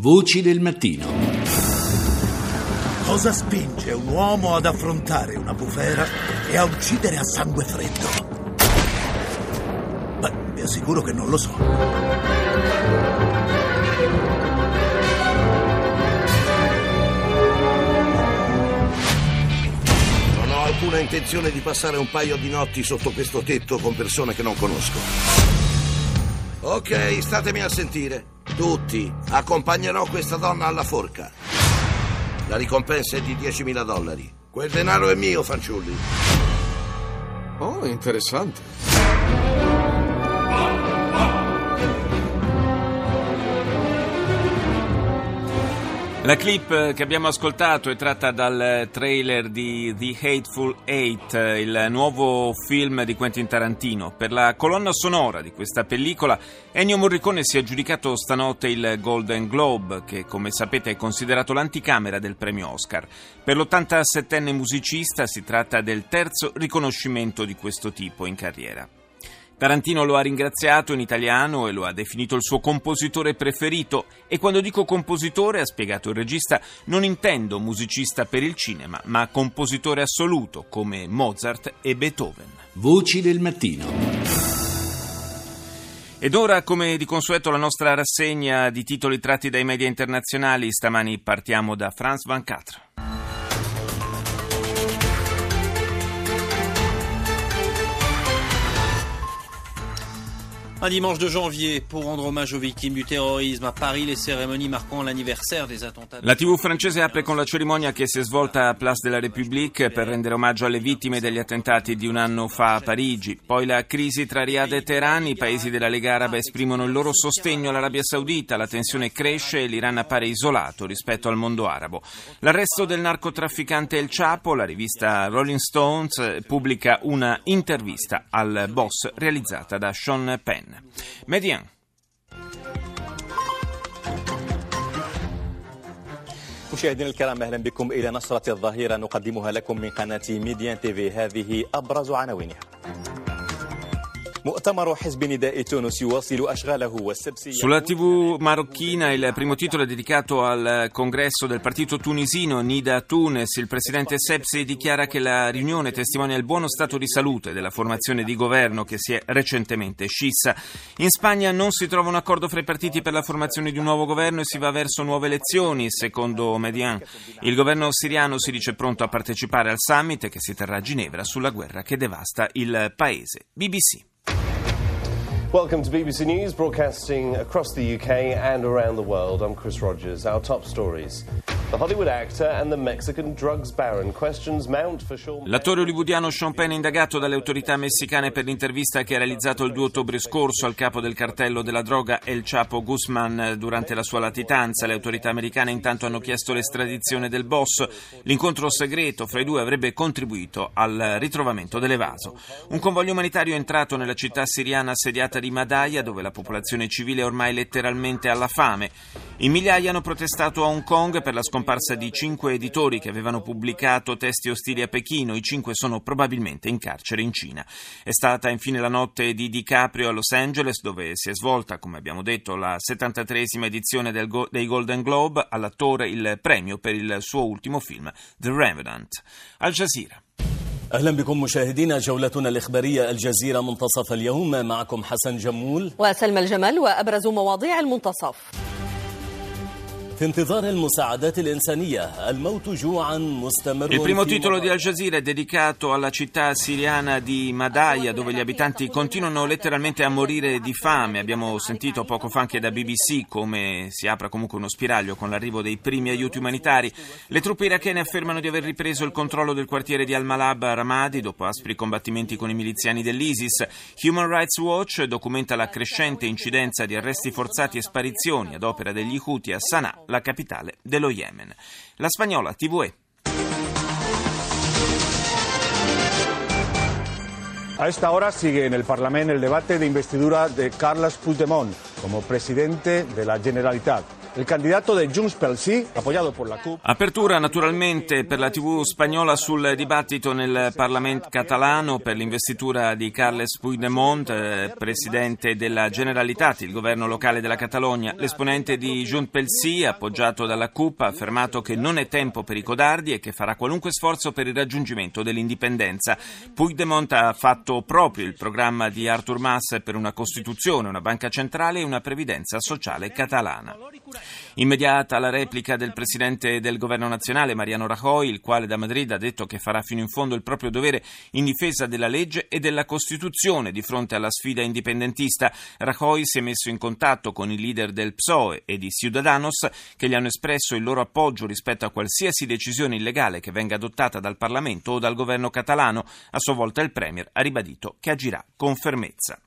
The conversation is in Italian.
Voci del mattino. Cosa spinge un uomo ad affrontare una bufera e a uccidere a sangue freddo? Beh, vi assicuro che non lo so. Non ho alcuna intenzione di passare un paio di notti sotto questo tetto con persone che non conosco. Ok, statemi a sentire. Tutti, accompagnerò questa donna alla forca. La ricompensa è di 10.000 dollari. Quel denaro è mio, fanciulli. Oh, interessante. La clip che abbiamo ascoltato è tratta dal trailer di The Hateful Eight, il nuovo film di Quentin Tarantino. Per la colonna sonora di questa pellicola, Ennio Morricone si è aggiudicato stanotte il Golden Globe, che come sapete è considerato l'anticamera del premio Oscar. Per l'87enne musicista si tratta del terzo riconoscimento di questo tipo in carriera. Tarantino lo ha ringraziato in italiano e lo ha definito il suo compositore preferito e quando dico compositore, ha spiegato il regista, non intendo musicista per il cinema, ma compositore assoluto come Mozart e Beethoven. Voci del mattino. Ed ora, come di consueto, la nostra rassegna di titoli tratti dai media internazionali. Stamani partiamo da France 24. Un dimanche de janvier, pour rendre hommage aux victimes du terrorisme, a Paris les cérémonies marquant l'anniversaire des attentats. La TV francese apre con la cerimonia che si svolta a Place de la République per rendere omaggio alle vittime degli attentati di un anno fa a Parigi. Poi la crisi tra Riyadh e Teheran, i paesi della Lega Araba esprimono il loro sostegno all'Arabia Saudita, la tensione cresce e l'Iran appare isolato rispetto al mondo arabo. L'arresto del narcotrafficante El Chapo, la rivista Rolling Stones pubblica una intervista al boss realizzata da Sean Penn. Median. مشاهدينا الكرام أهلا بكم إلى نشره الظهيرة. نقدمها لكم من قناة ميديان تيفي هذه أبرز عناوينها. Sulla TV marocchina il primo titolo è dedicato al congresso del partito tunisino Nida Tunes. Il presidente Sepsi dichiara che la riunione testimonia il buono stato di salute della formazione di governo che si è recentemente scissa. In Spagna non si trova un accordo fra i partiti per la formazione di un nuovo governo e si va verso nuove elezioni, secondo Median. Il governo siriano si dice pronto a partecipare al summit che si terrà a Ginevra sulla guerra che devasta il paese. BBC. Welcome to BBC News, broadcasting across the UK and around the world. I'm Chris Rogers. Our top stories. L'attore hollywoodiano Sean Penn è indagato dalle autorità messicane per l'intervista che ha realizzato il 2 ottobre scorso al capo del cartello della droga El Chapo Guzman durante la sua latitanza. Le autorità americane intanto hanno chiesto l'estradizione del boss. L'incontro segreto fra i due avrebbe contribuito al ritrovamento dell'evaso. Un convoglio umanitario è entrato nella città siriana assediata di Madaya, dove la popolazione civile è ormai letteralmente alla fame. In migliaia hanno protestato a Hong Kong per la scomparsa di cinque editori che avevano pubblicato testi ostili a Pechino. I cinque sono probabilmente in carcere in Cina. È stata infine la notte di DiCaprio a Los Angeles, dove si è svolta, come abbiamo detto, la 73esima edizione del Go- dei Golden Globe. All'attore il premio per il suo ultimo film, The Revenant. Al Jazeera. اهلا بكم مشاهدينا جولتنا الاخباريه الجزيره منتصف اليوم معكم حسن جمول وسلمى الجمل وأبرز مواضيع المنتصف في انتظار المساعدات الانسانيه الموت جوعا مستمر Il primo في titolo di مواقع- Al Jazeera è dedicato alla città siriana di Madaya, dove gli abitanti continuano letteralmente a morire di fame. Abbiamo sentito poco fa anche da BBC come si apra comunque uno spiraglio con l'arrivo dei primi aiuti umanitari. Le truppe irachene affermano di aver ripreso il controllo del quartiere di Al-Malab a Ramadi dopo aspri combattimenti con i miliziani dell'ISIS. Human Rights Watch documenta la crescente incidenza di arresti forzati e sparizioni ad opera degli Houthi a Sana'a, la capitale dello Yemen. La spagnola TVE. A esta hora sigue en el Parlamento el debate de investidura de Carles Puigdemont como presidente de la Generalitat. El candidato de Junts pel Sí, apoyato por la CUP. Apertura naturalmente per la TV spagnola sul dibattito nel Parlamento catalano per l'investitura di Carles Puigdemont, eh, presidente della Generalitat, il governo locale della Catalogna. L'esponente di Junts pel Sí, appoggiato dalla CUP, ha affermato che non è tempo per i codardi e che farà qualunque sforzo per il raggiungimento dell'indipendenza. Puigdemont ha fatto proprio il programma di Artur Mas per una Costituzione, una banca centrale e una previdenza sociale catalana. Immediata la replica del presidente del governo nazionale Mariano Rajoy, il quale da Madrid ha detto che farà fino in fondo il proprio dovere in difesa della legge e della Costituzione di fronte alla sfida indipendentista. Rajoy si è messo in contatto con i leader del PSOE e di Ciudadanos che gli hanno espresso il loro appoggio rispetto a qualsiasi decisione illegale che venga adottata dal Parlamento o dal governo catalano. A sua volta il Premier ha ribadito che agirà con fermezza.